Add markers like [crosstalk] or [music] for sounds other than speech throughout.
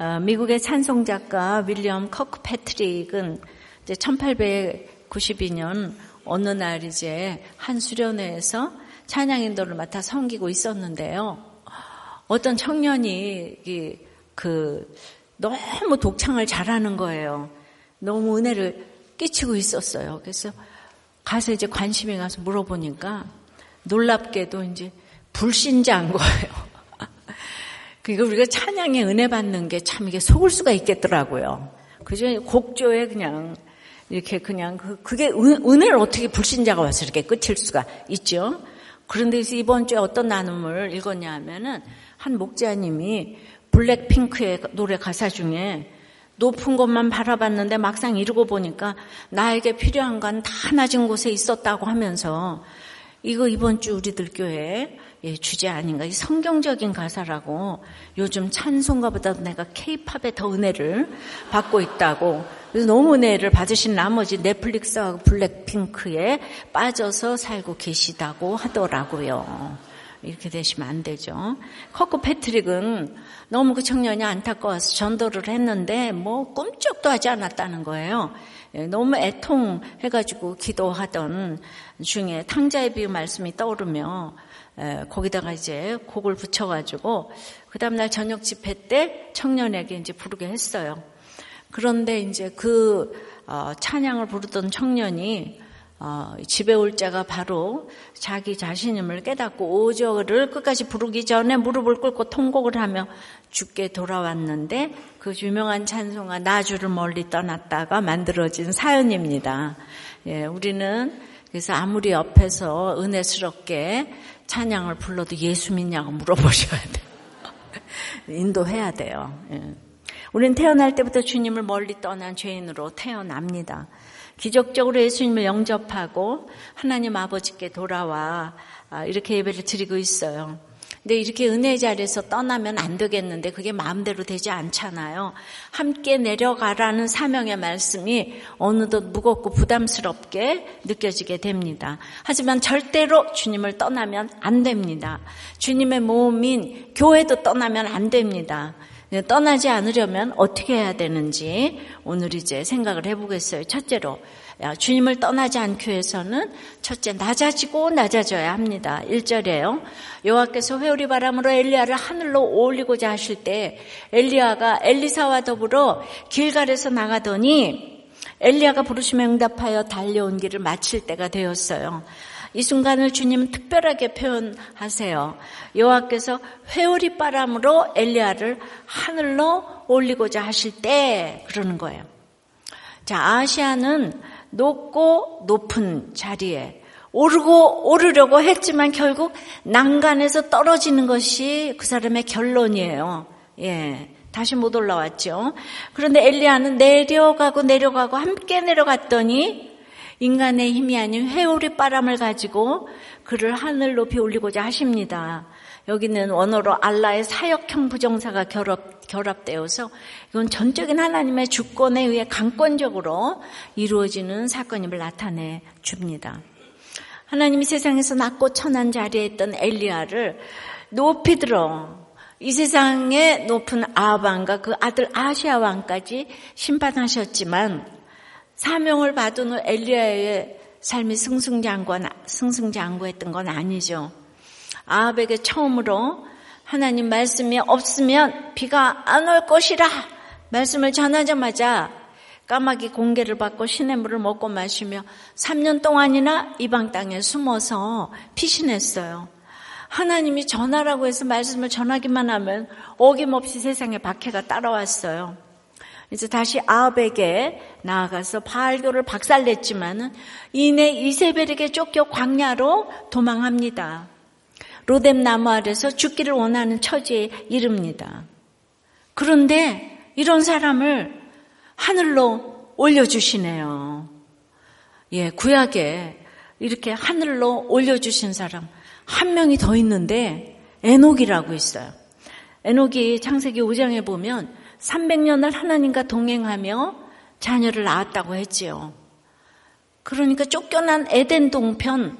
어, 미국의 찬송 작가 윌리엄 커크 패트릭은 이제 1892년 어느 날 이제 한 수련회에서 찬양 인도를 맡아 섬기고 있었는데요. 어떤 청년이 그 너무 독창을 잘하는 거예요. 너무 은혜를 끼치고 있었어요. 그래서 가서 이제 관심이 가서 물어보니까 놀랍게도 이제 불신자인 거예요. 그러니까 우리가 찬양에 은혜 받는 게 참 이게 속을 수가 있겠더라고요. 그죠? 곡조에 그냥 이렇게 그냥 그, 그게 은, 혜를 어떻게 불신자가 와서 이렇게 끝일 수가 있죠? 그런데 이번 주에 어떤 나눔을 읽었냐 하면은 한 목자님이 블랙핑크의 노래 가사 중에 높은 곳만 바라봤는데 막상 이루고 보니까 나에게 필요한 건 다 낮은 곳에 있었다고 하면서 이거 이번 주 우리들 교회 예, 주제 아닌가 이 성경적인 가사라고 요즘 찬송가보다 내가 케이팝에 더 은혜를 받고 있다고 그래서 너무 은혜를 받으신 나머지 넷플릭스하고 블랙핑크에 빠져서 살고 계시다고 하더라고요. 이렇게 되시면 안 되죠. 커크 패트릭은 너무 그 청년이 안타까워서 전도를 했는데 뭐 꿈쩍도 하지 않았다는 거예요. 예, 너무 애통해가지고 기도하던 중에 탕자의 비유 말씀이 떠오르며 예, 거기다가 이제 곡을 붙여가지고 그 다음날 저녁 집회 때 청년에게 이제 부르게 했어요. 그런데 이제 그 어, 찬양을 부르던 청년이 어, 집에 올 자가 바로 자기 자신임을 깨닫고 오절을 끝까지 부르기 전에 무릎을 꿇고 통곡을 하며 죽게 돌아왔는데 그 유명한 찬송가 나주를 멀리 떠났다가 만들어진 사연입니다. 예, 우리는 그래서 아무리 옆에서 은혜스럽게 찬양을 불러도 예수 믿냐고 물어보셔야 돼요. [laughs] 인도해야 돼요. 예. 우리는 태어날 때부터 주님을 멀리 떠난 죄인으로 태어납니다. 기적적으로 예수님을 영접하고 하나님 아버지께 돌아와 아, 이렇게 예배를 드리고 있어요. 근데 이렇게 은혜 자리에서 떠나면 안 되겠는데 그게 마음대로 되지 않잖아요. 함께 내려가라는 사명의 말씀이 어느덧 무겁고 부담스럽게 느껴지게 됩니다. 하지만 절대로 주님을 떠나면 안 됩니다. 주님의 모험인 교회도 떠나면 안 됩니다. 네, 떠나지 않으려면 어떻게 해야 되는지 오늘 이제 생각을 해보겠어요. 첫째로 주님을 떠나지 않기 위해서는 첫째 낮아지고 낮아져야 합니다. 1절에요. 여호와께서 회오리 바람으로 엘리야를 하늘로 올리고자 하실 때 엘리야가 엘리사와 더불어 길갈에서 나가더니 엘리야가 부르심에 응답하여 달려온 길을 마칠 때가 되었어요. 이 순간을 주님 특별하게 표현하세요. 여호와께서 회오리 바람으로 엘리야를 하늘로 올리고자 하실 때 그러는 거예요. 자, 아시아는 높고 높은 자리에 오르고 오르려고 했지만 결국 난간에서 떨어지는 것이 그 사람의 결론이에요. 예. 다시 못 올라왔죠. 그런데 엘리야는 내려가고 내려가고 함께 내려갔더니 인간의 힘이 아닌 회오리 바람을 가지고 그를 하늘 높이 올리고자 하십니다. 여기는 원어로 알라의 사역형 부정사가 결합, 결합되어서 이건 전적인 하나님의 주권에 의해 강권적으로 이루어지는 사건임을 나타내 줍니다. 하나님이 세상에서 낮고 천한 자리에 있던 엘리야를 높이 들어 이 세상의 높은 아방과 그 아들 아시아 왕까지 심판하셨지만 사명을 받은 후 엘리야의 삶이 승승장구, 승승장구했던 건 아니죠. 아합에게 처음으로 하나님 말씀이 없으면 비가 안 올 것이라 말씀을 전하자마자 까마귀 공개를 받고 시냇 물을 먹고 마시며 3년 동안이나 이방 땅에 숨어서 피신했어요. 하나님이 전하라고 해서 말씀을 전하기만 하면 어김없이 세상에 박해가 따라왔어요. 이제 다시 아합에게 나아가서 바알교를 박살냈지만은 이내 이세벨에게 쫓겨 광야로 도망합니다. 로뎀 나무 아래서 죽기를 원하는 처지에 이릅니다. 그런데 이런 사람을 하늘로 올려주시네요. 예, 구약에 이렇게 하늘로 올려주신 사람 한 명이 더 있는데 에녹이라고 있어요. 에녹이 창세기 5장에 보면 300년을 하나님과 동행하며 자녀를 낳았다고 했지요. 그러니까 쫓겨난 에덴 동편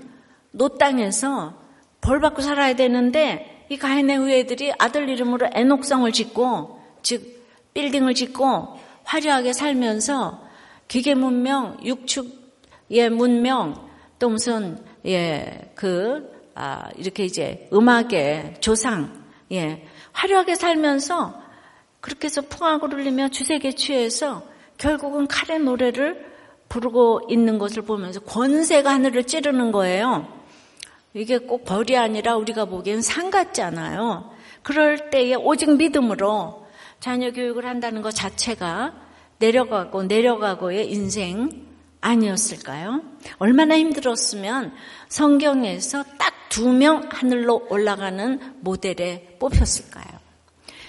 노 땅에서 벌 받고 살아야 되는데 이 가인의 후예들이 아들 이름으로 에녹성을 짓고 즉 빌딩을 짓고 화려하게 살면서 기계 문명, 육축의 문명, 또 무슨 예그 아, 이렇게 이제 음악의 조상, 예 화려하게 살면서 그렇게 해서 풍악을 울리며 주색에 취해서 결국은 칼의 노래를 부르고 있는 것을 보면서 권세가 하늘을 찌르는 거예요. 이게 꼭 벌이 아니라 우리가 보기엔 상 같잖아요. 그럴 때에 오직 믿음으로 자녀 교육을 한다는 것 자체가 내려가고 내려가고의 인생 아니었을까요? 얼마나 힘들었으면 성경에서 딱 두 명 하늘로 올라가는 모델에 뽑혔을까요?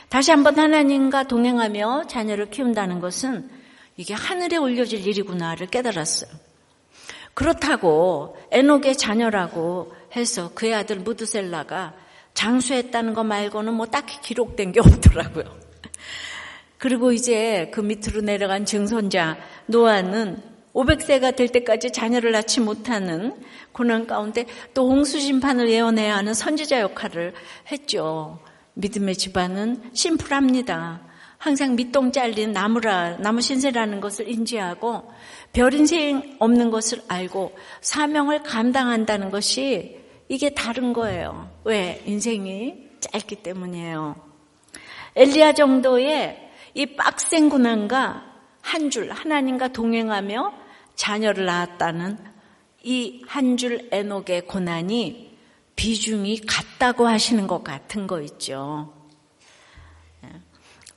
다시 한번 하나님과 동행하며 자녀를 키운다는 것은 이게 하늘에 올려질 일이구나를 깨달았어요. 그렇다고 에녹의 자녀라고 해서 그의 아들 무드셀라가 장수했다는 것 말고는 뭐 딱히 기록된 게 없더라고요. [laughs] 그리고 이제 그 밑으로 내려간 증손자 노아는 500세가 될 때까지 자녀를 낳지 못하는 고난 가운데 또 홍수 심판을 예언해야 하는 선지자 역할을 했죠. 믿음의 집안은 심플합니다. 항상 밑동 잘린 나무라, 나무 신세라는 것을 인지하고 별 인생 없는 것을 알고 사명을 감당한다는 것이 이게 다른 거예요. 왜? 인생이 짧기 때문이에요. 엘리야 정도의 이 빡센 고난과 한 줄 하나님과 동행하며 자녀를 낳았다는 이 한 줄 에녹의 고난이 비중이 같다고 하시는 것 같은 거 있죠.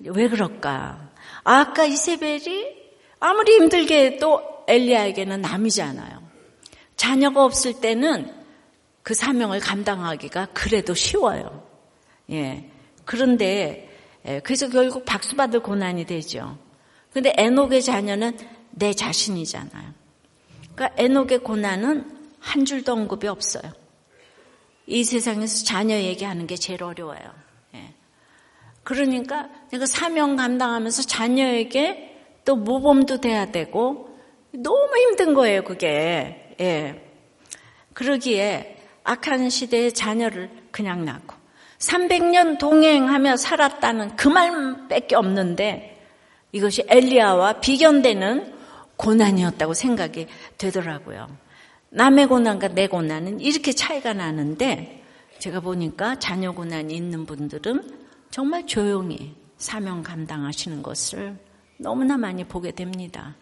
왜 그럴까? 아까 이세벨이 아무리 힘들게 해도 엘리야에게는 남이잖아요. 자녀가 없을 때는 그 사명을 감당하기가 그래도 쉬워요. 예. 그런데 예, 그래서 결국 박수 받을 고난이 되죠. 근데 에녹의 자녀는 내 자신이잖아요. 그러니까 에녹의 고난은 한 줄도 언급이 없어요. 이 세상에서 자녀 얘기하는 게 제일 어려워요. 그러니까 내가 사명 감당하면서 자녀에게 또 모범도 돼야 되고 너무 힘든 거예요, 그게. 예. 그러기에 악한 시대의 자녀를 그냥 낳고 300년 동행하며 살았다는 그 말밖에 없는데 이것이 엘리야와 비견되는 고난이었다고 생각이 되더라고요. 남의 고난과 내 고난은 이렇게 차이가 나는데 제가 보니까 자녀 고난이 있는 분들은 정말 조용히 사명 감당하시는 것을 너무나 많이 보게 됩니다.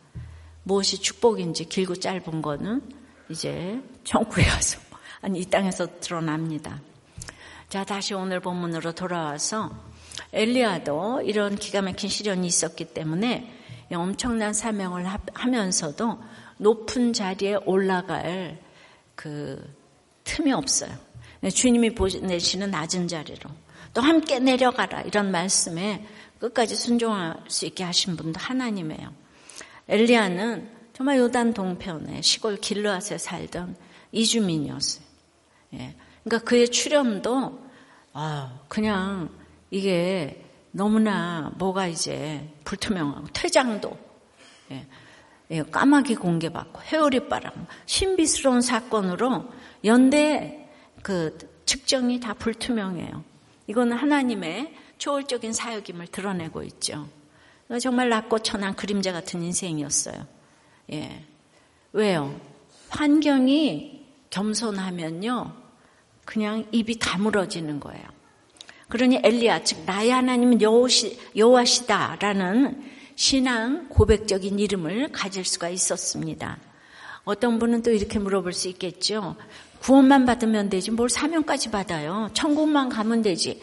무엇이 축복인지 길고 짧은 거는 이제 가서 아니 이 땅에서 드러납니다. 자 다시 오늘 본문으로 돌아와서 엘리야도 이런 기가 막힌 시련이 있었기 때문에 엄청난 사명을 하면서도 높은 자리에 올라갈 그 틈이 없어요. 주님이 보내시는 낮은 자리로 또 함께 내려가라 이런 말씀에 끝까지 순종할 수 있게 하신 분도 하나님이에요. 엘리야는 정말 요단 동편에 시골 길르앗에 살던 이주민이었어요. 예. 그러니까 그의 출현도 아, 그냥 이게 너무나 뭐가 이제 불투명하고 퇴장도 예. 예, 까마귀 공개받고 회오리 바람 신비스러운 사건으로 연대 그 측정이 다 불투명해요. 이건 하나님의 초월적인 사역임을 드러내고 있죠. 정말 낮고 천한 그림자 같은 인생이었어요. 예. 왜요? 환경이 겸손하면요. 그냥 입이 다물어지는 거예요. 그러니 엘리야, 즉 나의 하나님은 여호시, 여호와시다라는 신앙 고백적인 이름을 가질 수가 있었습니다. 어떤 분은 또 이렇게 물어볼 수 있겠죠. 구원만 받으면 되지 뭘 사명까지 받아요. 천국만 가면 되지.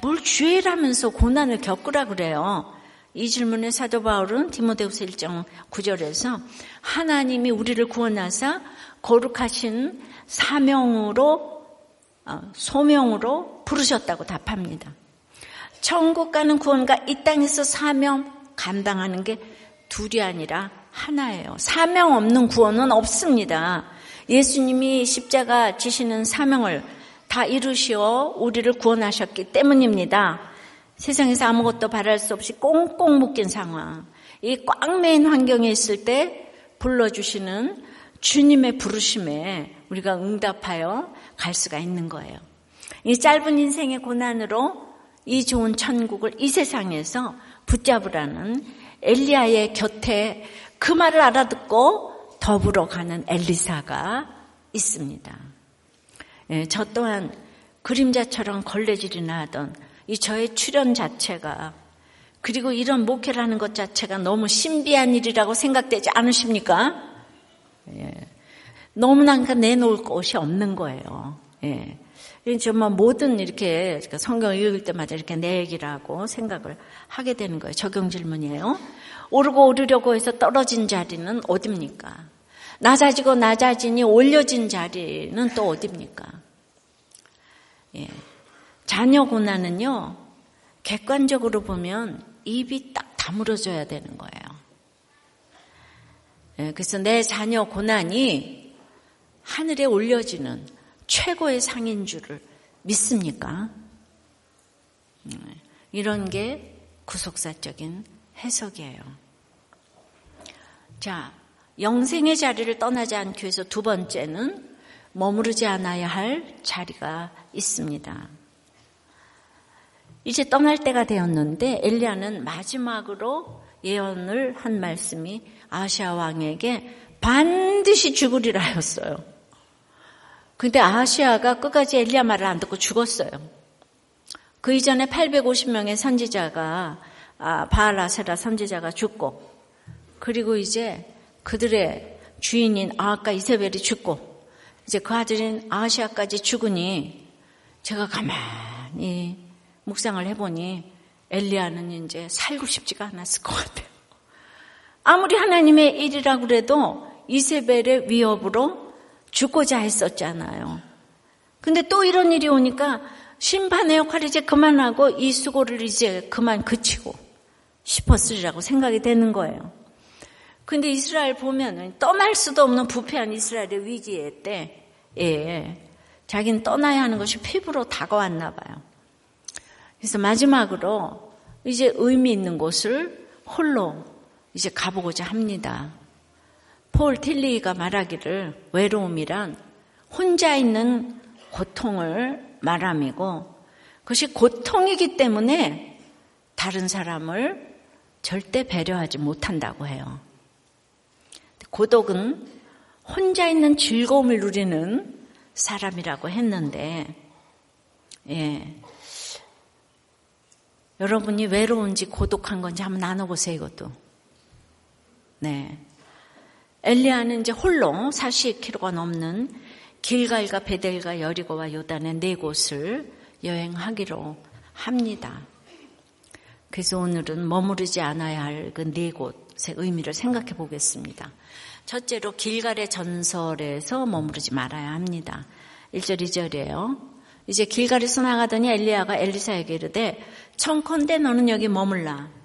뭘 주의라면서 고난을 겪으라 그래요. 이 질문에 사도 바울은 디모데후서 1장 9절에서 하나님이 우리를 구원하사 거룩하신 사명으로 어, 소명으로 부르셨다고 답합니다. 천국 가는 구원과 이 땅에서 사명 감당하는 게 둘이 아니라 하나예요. 사명 없는 구원은 없습니다. 예수님이 십자가 지시는 사명을 다 이루시어 우리를 구원하셨기 때문입니다. 세상에서 아무것도 바랄 수 없이 꽁꽁 묶인 상황, 이 꽉 매인 환경에 있을 때 불러주시는 주님의 부르심에 우리가 응답하여 갈 수가 있는 거예요. 이 짧은 인생의 고난으로 이 좋은 천국을 이 세상에서 붙잡으라는 엘리야의 곁에 그 말을 알아듣고 더불어 가는 엘리사가 있습니다. 예, 저 또한 그림자처럼 걸레질이나 하던 이 저의 출연 자체가 그리고 이런 목회를 하는 것 자체가 너무 신비한 일이라고 생각되지 않으십니까? 예. 너무나 그러니까 내놓을 곳이 없는 거예요. 예. 정말 모든 이렇게 성경 읽을 때마다 이렇게 내 얘기를 하고 생각을 하게 되는 거예요. 적용 질문이에요. 오르고 오르려고 해서 떨어진 자리는 어딥니까? 낮아지고 낮아지니 올려진 자리는 또 어딥니까? 예. 자녀 고난은요, 객관적으로 보면 입이 딱 다물어져야 되는 거예요. 예, 그래서 내 자녀 고난이 하늘에 올려지는 최고의 상인 줄을 믿습니까? 음, 이런 게 구속사적인 해석이에요. 자, 영생의 자리를 떠나지 않기 위해서 두 번째는 머무르지 않아야 할 자리가 있습니다. 이제 떠날 때가 되었는데 엘리야는 마지막으로 예언을 한 말씀이 아시아 왕에게 반드시 죽으리라 하였어요. 근데 아시아가 끝까지 엘리야 말을 안 듣고 죽었어요. 그 이전에 850명의 선지자가 아, 바알아세라 선지자가 죽고 그리고 이제 그들의 주인인 아까 이세벨이 죽고 이제 그 아들인 아시아까지 죽으니 제가 가만히 묵상을 해보니 엘리야는 이제 살고 싶지가 않았을 것 같아요. 아무리 하나님의 일이라고 그래도 이세벨의 위협으로 죽고자 했었잖아요. 근데 또 이런 일이 오니까 심판의 역할을 이제 그만하고 이 수고를 이제 그만 그치고 싶었으리라고 생각이 되는 거예요. 근데 이스라엘 보면은 떠날 수도 없는 부패한 이스라엘의 위기에 때, 예, 자기는 떠나야 하는 것이 피부로 다가왔나 봐요. 그래서 마지막으로 이제 의미 있는 곳을 홀로 이제 가보고자 합니다. 폴 틸리가 말하기를 외로움이란 혼자 있는 고통을 말함이고 그것이 고통이기 때문에 다른 사람을 절대 배려하지 못한다고 해요. 고독은 혼자 있는 즐거움을 누리는 사람이라고 했는데, 예. 여러분이 외로운지 고독한 건지 한번 나눠보세요, 이것도. 네. 엘리야는 이제 홀로 40km가 넘는 길갈과 베델과 여리고와 요단의 네 곳을 여행하기로 합니다. 그래서 오늘은 머무르지 않아야 할 그 네 곳의 의미를 생각해 보겠습니다. 첫째로 길갈의 전설에서 머무르지 말아야 합니다. 1절 2절이에요. 이제 길갈에서 나가더니 엘리야가 엘리사에게 이르되 청컨대 너는 여기 머물라.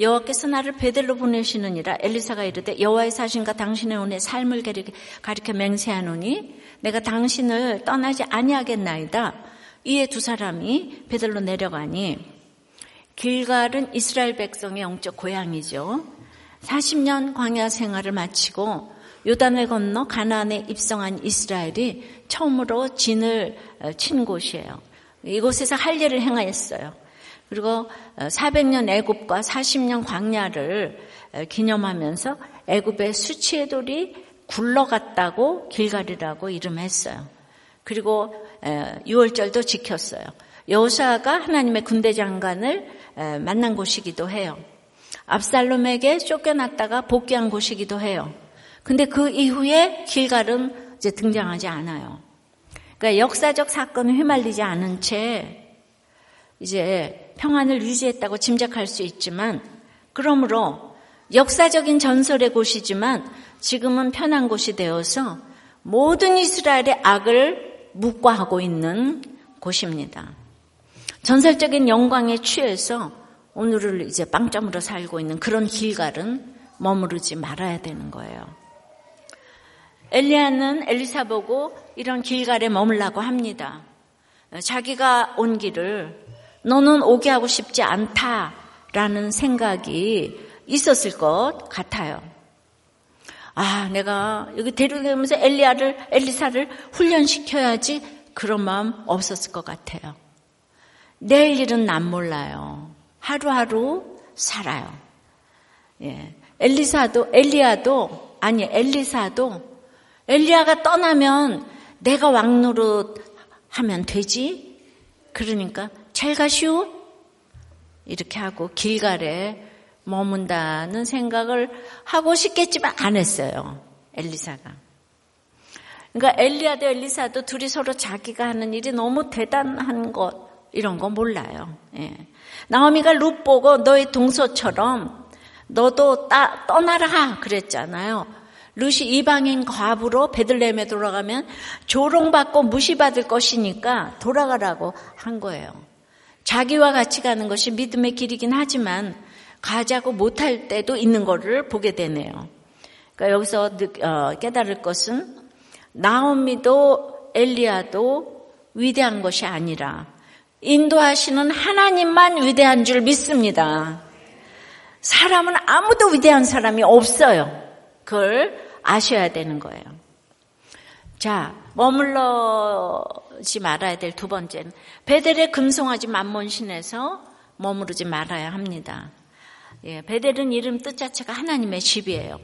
여호와께서 나를 베델로 보내시느니라 엘리사가 이르되 여호와의 사신과 당신의 오늘 삶을 가리켜 맹세하노니 내가 당신을 떠나지 아니하겠나이다. 이에 두 사람이 베델로 내려가니 길갈은 이스라엘 백성의 영적 고향이죠. 40년 광야 생활을 마치고 요단을 건너 가나안에 입성한 이스라엘이 처음으로 진을 어, 친 곳이에요. 이곳에서 할 일을 행하였어요. 그리고 400년 어, 애굽과 40년 광야를 어, 기념하면서 애굽의 수치의 돌이 굴러갔다고 길갈이라고 이름했어요. 그리고 6월절도 지켰어요. 여호사가 하나님의 군대 장관을 만난 곳이기도 해요. 압살롬에게 쫓겨났다가 복귀한 곳이기도 해요. 근데 그 이후에 길갈은 이제 등장하지 않아요. 그러니까 역사적 사건을 휘말리지 않은 채 이제 평안을 유지했다고 짐작할 수 있지만 그러므로 역사적인 전설의 곳이지만 지금은 편한 곳이 되어서 모든 이스라엘의 악을 묵과하고 있는 곳입니다. 전설적인 영광에 취해서 오늘을 이제 빵점으로 살고 있는 그런 길갈은 머무르지 말아야 되는 거예요. 엘리야는 엘리사 보고 이런 길갈에 머물라고 합니다. 자기가 온 길을 너는 오게 하고 싶지 않다라는 생각이 있었을 것 같아요. 아, 내가 여기 데려가면서 엘리야를, 엘리사를 훈련시켜야지 그런 마음 없었을 것 같아요. 내일 일은 난 몰라요. 하루하루 살아요. 예. 엘리사도, 엘리야도, 아니, 엘리사도, 엘리야가 떠나면 내가 왕노릇 하면 되지? 그러니까, 잘 가시오? 이렇게 하고 길갈에 머문다는 생각을 하고 싶겠지만 안 했어요. 엘리사가. 그러니까 엘리야도 엘리사도 둘이 서로 자기가 하는 일이 너무 대단한 것 이런 거 몰라요. 예. 나오미가 룻 보고 너의 동서처럼 너도 따, 떠나라 그랬잖아요. 룻이 이방인 과부로 베들레헴에 돌아가면 조롱받고 무시받을 것이니까 돌아가라고 한 거예요. 자기와 같이 가는 것이 믿음의 길이긴 하지만 가자고 못할 때도 있는 것을 보게 되네요. 그러니까 여기서 어, 깨달을 것은 나오미도 엘리야도 위대한 것이 아니라 인도하시는 하나님만 위대한 줄 믿습니다. 사람은 아무도 위대한 사람이 없어요. 그걸 아셔야 되는 거예요. 자, 머물러 지 말아야 될 두 번째는 베델의 금송아지 만몬신에서 머무르지 말아야 합니다. 예, 베델은 이름 뜻 자체가 하나님의 집이에요.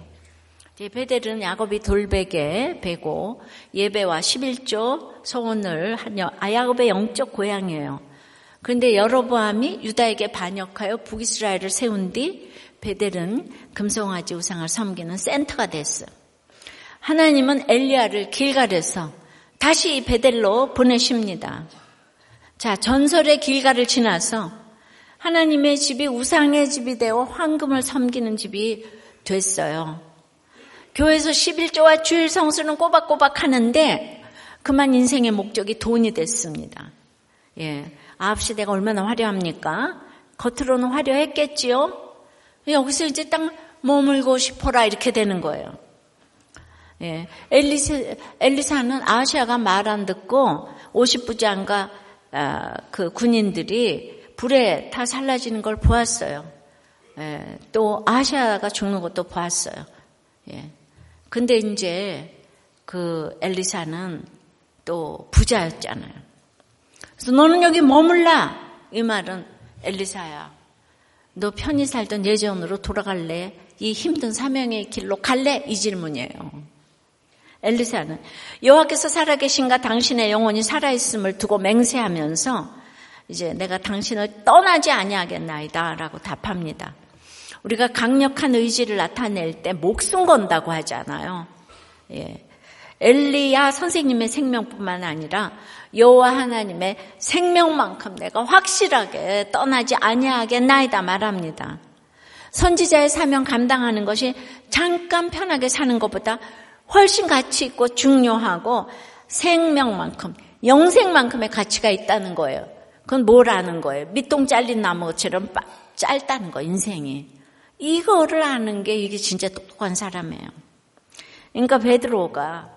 베델은 야곱이 돌베개 베고 예배와 11조 소원을 하며 아야곱의 영적 고향이에요. 그런데 여로보암이 유다에게 반역하여 북이스라엘을 세운 뒤 베델은 금송아지 우상을 섬기는 센터가 됐어요. 하나님은 엘리야를 길갈에서 다시 베델로 보내십니다. 자, 전설의 길갈을 지나서 하나님의 집이 우상의 집이 되어 황금을 섬기는 집이 됐어요. 교회에서 11조와 주일 성수는 꼬박꼬박 하는데 그만 인생의 목적이 돈이 됐습니다. 예. 아합시대가 얼마나 화려합니까? 겉으로는 화려했겠지요? 여기서 이제 딱 머물고 싶어라 이렇게 되는 거예요. 예. 엘리사, 엘리사는 아시아가 말 안 듣고 50부장과 아, 그 군인들이 불에 다 살라지는 걸 보았어요. 예. 또 아시아가 죽는 것도 보았어요. 예. 근데 이제 그 엘리사는 또 부자였잖아요. 그래서 너는 여기 머물라. 이 말은 엘리사야. 너 편히 살던 예전으로 돌아갈래? 이 힘든 사명의 길로 갈래? 이 질문이에요. 엘리사는 여호와께서 살아계신가 당신의 영혼이 살아있음을 두고 맹세하면서 이제 내가 당신을 떠나지 아니하겠나이다라고 답합니다. 우리가 강력한 의지를 나타낼 때 목숨 건다고 하잖아요. 예. 엘리야 선생님의 생명뿐만 아니라 여호와 하나님의 생명만큼 내가 확실하게 떠나지 아니하겠나이다 말합니다. 선지자의 사명 감당하는 것이 잠깐 편하게 사는 것보다 훨씬 가치 있고 중요하고 생명만큼 영생만큼의 가치가 있다는 거예요. 그건 뭐라는 거예요? 밑동 잘린 나무처럼 짧다는 거 인생이. 이거를 아는 게 이게 진짜 똑똑한 사람이에요. 그러니까 베드로가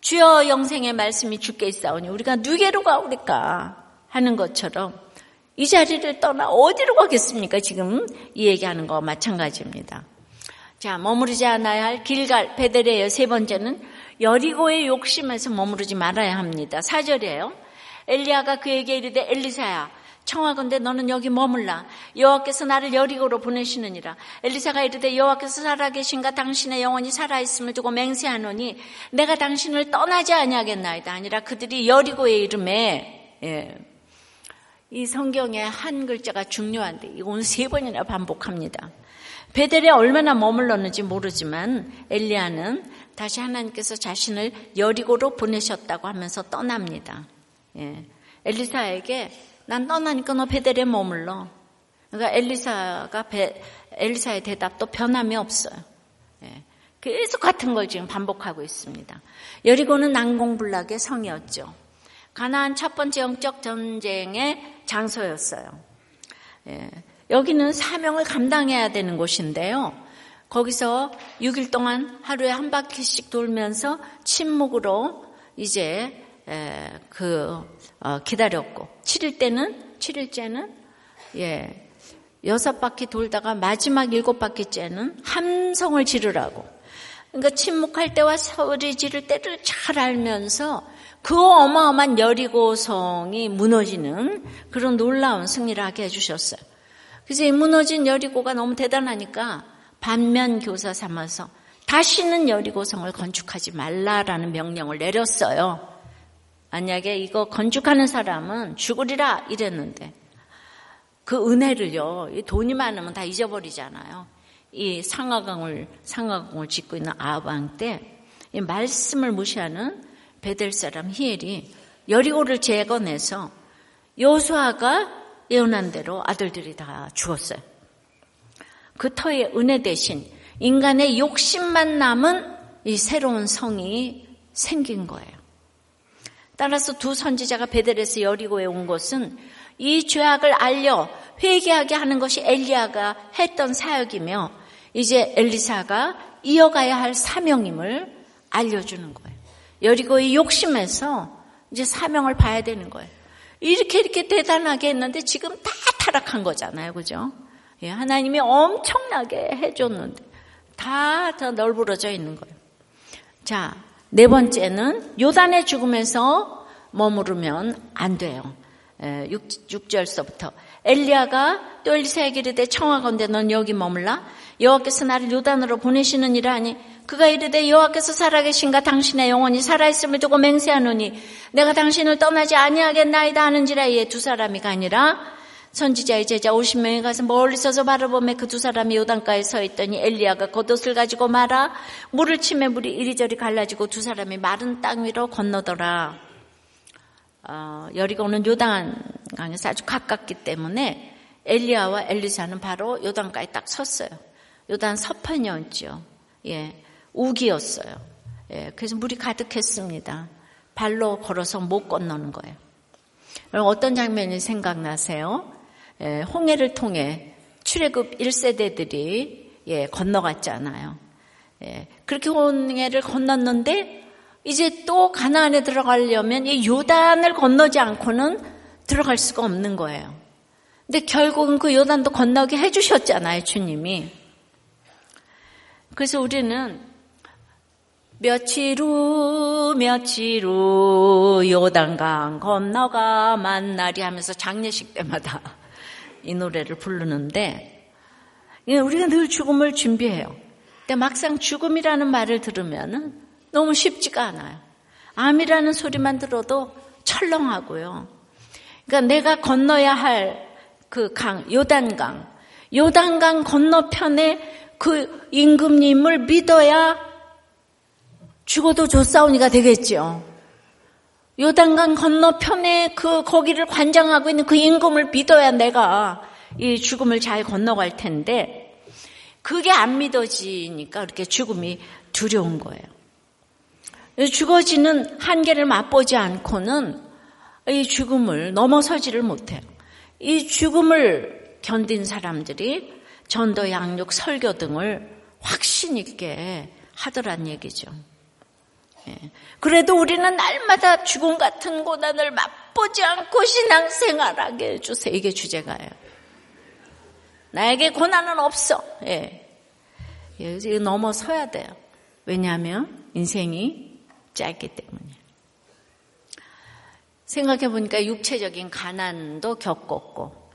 주여 영생의 말씀이 주께 있사오니 우리가 누게로 가오리까 하는 것처럼 이 자리를 떠나 어디로 가겠습니까? 지금 이 얘기하는 거와 마찬가지입니다. 자, 머무르지 않아야 할 길갈 베드레의 세 번째는 여리고의 욕심에서 머무르지 말아야 합니다. 사절이에요. 엘리야가 그에게 이르되 엘리사야 청하건대 너는 여기 머물라 여호와께서 나를 여리고로 보내시느니라 엘리사가 이르되 여호와께서 살아계신가 당신의 영혼이 살아있음을 두고 맹세하노니 내가 당신을 떠나지 아니하겠나이다 아니라 그들이 여리고의 이름에 예. 이 성경에 한 글자가 중요한데 이건 세 번이나 반복합니다 베델에 얼마나 머물렀는지 모르지만 엘리야는 다시 하나님께서 자신을 여리고로 보내셨다고 하면서 떠납니다 예. 엘리사에게 난 떠나니까 너 베델에 머물러. 그러니까 엘리사가 베, 엘리사의 대답도 변함이 없어요. 예. 계속 같은 걸 지금 반복하고 있습니다. 여리고는 난공불락의 성이었죠. 가나안 첫 번째 영적 전쟁의 장소였어요. 예. 여기는 사명을 감당해야 되는 곳인데요. 거기서 6일 동안 하루에 한 바퀴씩 돌면서 침묵으로 이제 그 어, 기다렸고 7일 때는 7일째는 예 여섯 바퀴 돌다가 마지막 일곱 바퀴째는 함성을 지르라고 그러니까 침묵할 때와 소리 지를 때를 잘 알면서 그 어마어마한 여리고성이 무너지는 그런 놀라운 승리를 하게 해주셨어요. 그래서 이 무너진 여리고가 너무 대단하니까 반면 교사 삼아서 다시는 여리고성을 건축하지 말라라는 명령을 내렸어요. 만약에 이거 건축하는 사람은 죽으리라 이랬는데 그 은혜를요. 돈이 많으면 다 잊어버리잖아요. 이 상하강을 상하강을 짓고 있는 아방 때이 말씀을 무시하는 베델 사람 히엘이 여리고를 재건해서 여수아가 예언한 대로 아들들이 다 죽었어요. 그 터의 은혜 대신 인간의 욕심만 남은 이 새로운 성이 생긴 거예요. 따라서 두 선지자가 베델에서 여리고에 온 것은 이 죄악을 알려 회개하게 하는 것이 엘리야가 했던 사역이며 이제 엘리사가 이어가야 할 사명임을 알려주는 거예요. 여리고의 욕심에서 이제 사명을 봐야 되는 거예요. 이렇게 이렇게 대단하게 했는데 지금 다 타락한 거잖아요. 그죠? 예, 하나님이 엄청나게 해줬는데 다, 다 널브러져 있는 거예요. 자, 네 번째는 요단의 죽음에서 머무르면 안 돼요. 6, 절서부터 엘리야가 또 엘리사에게 이르되 청하건대 넌 여기 머물라 여호와께서 나를 요단으로 보내시느니라 하니 그가 이르되 여호와께서 살아계신가 당신의 영혼이 살아있음을 두고 맹세하노니 내가 당신을 떠나지 아니하겠나이다 하는지라 이에 두 사람이 가니라 선지자의 제자 50명이 가서 멀리 서서 바라보며 그 두 사람이 요단가에 서 있더니 엘리야가 겉옷을 가지고 말아 물을 치매 물이 이리저리 갈라지고 두 사람이 마른 땅 위로 건너더라 어, 여리고는 요단 강에서 아주 가깝기 때문에 엘리야와 엘리사는 바로 요단가에 딱 섰어요. 요단 서편이었죠. 예, 우기였어요. 예, 그래서 물이 가득했습니다. 발로 걸어서 못 건너는 거예요. 어떤 장면이 생각나세요? 예, 홍해를 통해 출애굽 1세대들이 예, 건너갔잖아요. 예, 그렇게 홍해를 건넜는데 이제 또 가나안에 들어가려면 이 요단을 건너지 않고는 들어갈 수가 없는 거예요. 근데 결국은 그 요단도 건너게 해주셨잖아요, 주님이. 그래서 우리는 며칠 후, 며칠 후, 요단강 건너가 만나리 하면서 장례식 때마다 이 노래를 부르는데, 우리가 늘 죽음을 준비해요. 근데 막상 죽음이라는 말을 들으면은 너무 쉽지가 않아요. 암이라는 소리만 들어도 철렁하고요. 그러니까 내가 건너야 할 그 강, 요단강, 요단강 건너편에 그 임금님을 믿어야 죽어도 조사오니가 되겠죠. 요단강 건너편에 그 거기를 관장하고 있는 그 임금을 믿어야 내가 이 죽음을 잘 건너갈 텐데 그게 안 믿어지니까 그렇게 죽음이 두려운 거예요. 죽어지는 한계를 맛보지 않고는 이 죽음을 넘어서지를 못해요. 이 죽음을 견딘 사람들이 전도, 양육, 설교 등을 확신 있게 하더란 얘기죠. 예. 그래도 우리는 날마다 죽음 같은 고난을 맛보지 않고 신앙생활하게 해주세요. 이게 주제가예요. 나에게 고난은 없어. 예. 예 넘어서야 돼요. 왜냐하면 인생이 짧기 때문에. 생각해 보니까 육체적인 가난도 겪었고,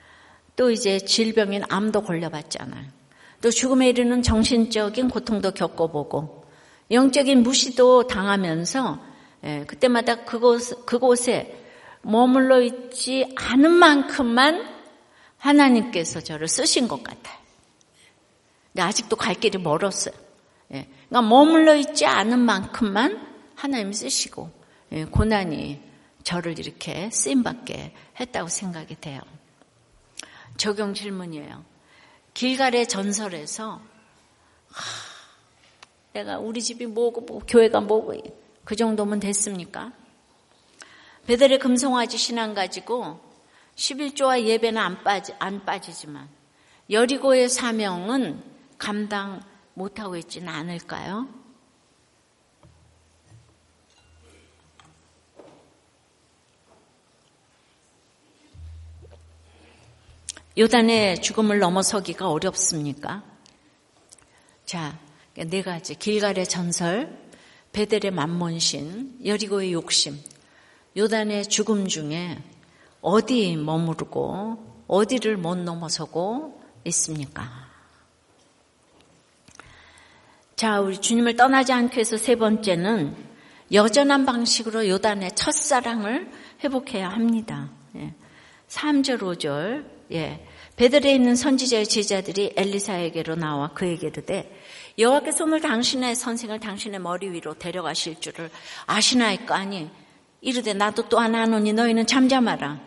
또 이제 질병인 암도 걸려봤잖아요. 또 죽음에 이르는 정신적인 고통도 겪어보고, 영적인 무시도 당하면서, 예, 그때마다 그곳, 그곳에 머물러 있지 않은 만큼만 하나님께서 저를 쓰신 것 같아요. 근데 아직도 갈 길이 멀었어요. 예, 그러니까 머물러 있지 않은 만큼만 하나님 쓰시고 예, 고난이 저를 이렇게 쓰임받게 했다고 생각이 돼요. 적용 질문이에요. 길갈의 전설에서 하, 내가 우리 집이 뭐고 뭐, 교회가 뭐고 그 정도면 됐습니까? 베델의 금송아지 신앙 가지고 11조와 예배는 안, 빠지, 안 빠지지만 여리고의 사명은 감당 못하고 있지는 않을까요? 요단의 죽음을 넘어서기가 어렵습니까? 자, 네 가지. 길갈의 전설, 베델의 만몬신, 여리고의 욕심, 요단의 죽음 중에 어디 머무르고 어디를 못 넘어서고 있습니까? 자, 우리 주님을 떠나지 않기 위해서 세 번째는 여전한 방식으로 요단의 첫사랑을 회복해야 합니다. 예. 3절, 5절, 예. 베들에 있는 선지자의 제자들이 엘리사에게로 나와 그에게 이르되 여호와께서 오늘 당신의 선생을 당신의 머리 위로 데려가실 줄을 아시나이까 아니 이르되 나도 또 하나 하노니 너희는 잠잠하라.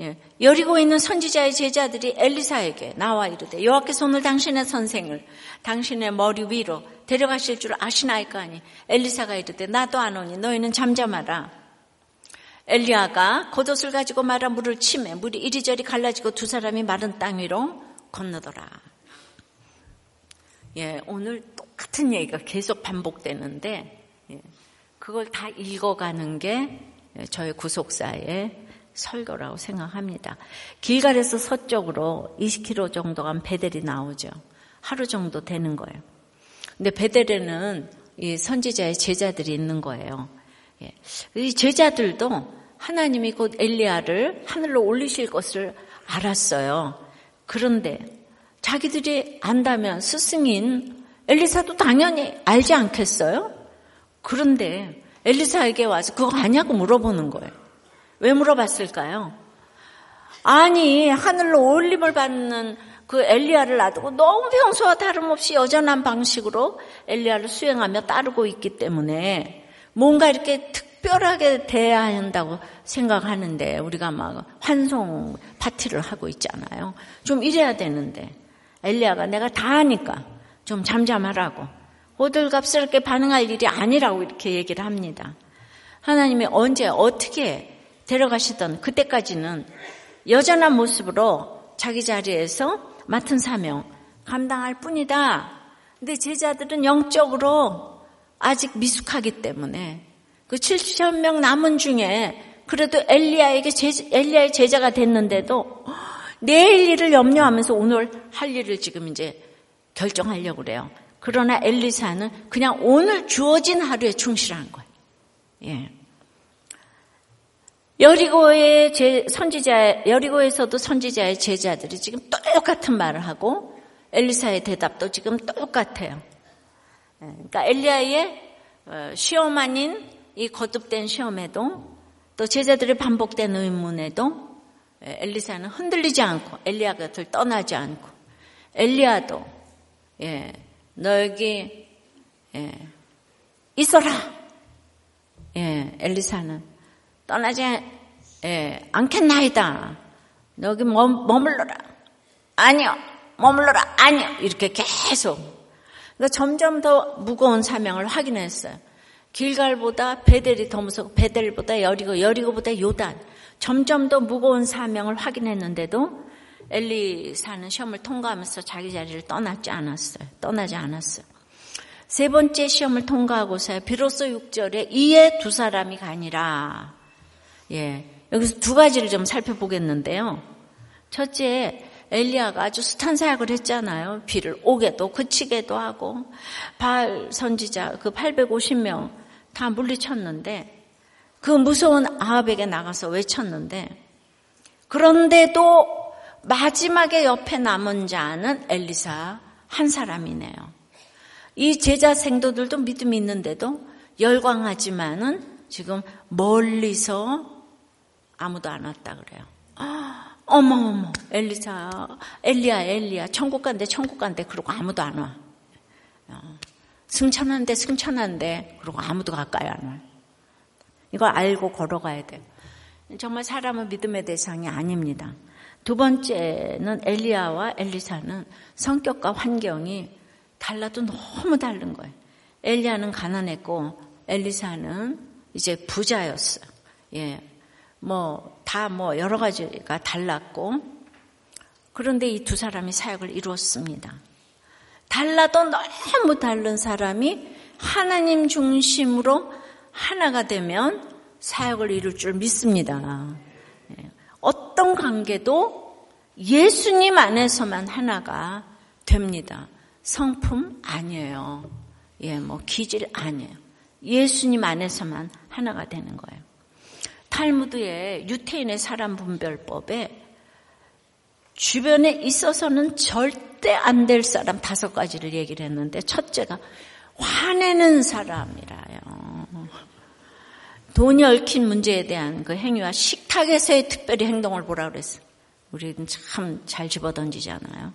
예. 여리고 있는 선지자의 제자들이 엘리사에게 나와 이르되 여호와께서 오늘 당신의 선생을 당신의 머리 위로 데려가실 줄 아시나이까 하니 엘리사가 이르되 나도 안오니 너희는 잠잠하라. 엘리야가 겉옷을 가지고 말아 물을 치매 물이 이리저리 갈라지고 두 사람이 마른 땅 위로 건너더라. 예, 오늘 똑같은 얘기가 계속 반복되는데 예, 그걸 다 읽어가는 게 저의 구속사의 설교라고 생각합니다. 길갈에서 서쪽으로 20km 정도 간 베델이 나오죠. 하루 정도 되는 거예요. 근데 베델에는 이 선지자의 제자들이 있는 거예요. 예. 이 제자들도 하나님이 곧 엘리야를 하늘로 올리실 것을 알았어요. 그런데 자기들이 안다면 스승인 엘리사도 당연히 알지 않겠어요? 그런데 엘리사에게 와서 그거 아냐고 물어보는 거예요. 왜 물어봤을까요? 아니 하늘로 올림을 받는 그 엘리야를 놔두고 너무 평소와 다름없이 여전한 방식으로 엘리야를 수행하며 따르고 있기 때문에 뭔가 이렇게 특별하게 대해야 한다고 생각하는데 우리가 막 환송 파티를 하고 있잖아요. 좀 이래야 되는데 엘리야가 내가 다 하니까 좀 잠잠하라고 호들갑스럽게 반응할 일이 아니라고 이렇게 얘기를 합니다. 하나님이 언제 어떻게 데려가시던 그때까지는 여전한 모습으로 자기 자리에서 맡은 사명 감당할 뿐이다. 근데 제자들은 영적으로 아직 미숙하기 때문에 그 7천 명 남은 중에 그래도 엘리야에게 제자, 엘리야의 제자가 됐는데도 내일 일을 염려하면서 오늘 할 일을 지금 이제 결정하려고 그래요. 그러나 엘리사는 그냥 오늘 주어진 하루에 충실한 거예요. 예. 여리고의 제, 선지자, 여리고에서도 선지자의 제자들이 지금 똑같은 말을 하고 엘리사의 대답도 지금 똑같아요. 예, 그러니까 엘리야의 어, 시험 아닌 이 거듭된 시험에도 또 제자들의 반복된 의문에도 예, 엘리사는 흔들리지 않고 엘리야 곁을 떠나지 않고 엘리야도 예, 너에게 예, 있어라. 예, 엘리사는 떠나지 예, 않겠나이다. 여기 머물러라. 아니요. 머물러라. 아니요. 이렇게 계속. 그러니까 점점 더 무거운 사명을 확인했어요. 길갈보다 베델이 더 무섭고 베델보다 여리고 여리고보다 요단 점점 더 무거운 사명을 확인했는데도 엘리사는 시험을 통과하면서 자기 자리를 떠났지 않았어요. 떠나지 않았어요. 세 번째 시험을 통과하고서 비로소 6절에 이에 두 사람이 가니라. 예. 여기서 두 가지를 좀 살펴보겠는데요. 첫째, 엘리야가 아주 숱한 사역을 했잖아요. 비를 오게도 그치게도 하고 바알 선지자 그 850명 다 물리쳤는데 그 무서운 아합에게 나가서 외쳤는데 그런데도 마지막에 옆에 남은 자는 엘리사 한 사람이네요. 이 제자 생도들도 믿음이 있는데도 열광하지만은 지금 멀리서 아무도 안 왔다 그래요. 아, 어머 어머 엘리사 엘리야 엘리야 천국 간대 천국 간대 그러고 아무도 안 와. 어, 승천한데 승천한데 그러고 아무도 가까이 안 와. 이걸 알고 걸어가야 돼요. 정말 사람은 믿음의 대상이 아닙니다. 두 번째는 엘리야와 엘리사는 성격과 환경이 달라도 너무 다른 거예요. 엘리야는 가난했고 엘리사는 이제 부자였어요. 예. 뭐, 다 뭐 여러 가지가 달랐고, 그런데 이 두 사람이 사역을 이루었습니다. 달라도 너무 다른 사람이 하나님 중심으로 하나가 되면 사역을 이룰 줄 믿습니다. 예. 어떤 관계도 예수님 안에서만 하나가 됩니다. 성품 아니에요. 예, 뭐 기질 아니에요. 예수님 안에서만 하나가 되는 거예요. 탈무드의 유태인의 사람 분별법에 주변에 있어서는 절대 안 될 사람 다섯 가지를 얘기를 했는데 첫째가 화내는 사람이라요. 돈이 얽힌 문제에 대한 그 행위와 식탁에서의 특별히 행동을 보라 그랬어. 우리는 참 잘 집어던지잖아요.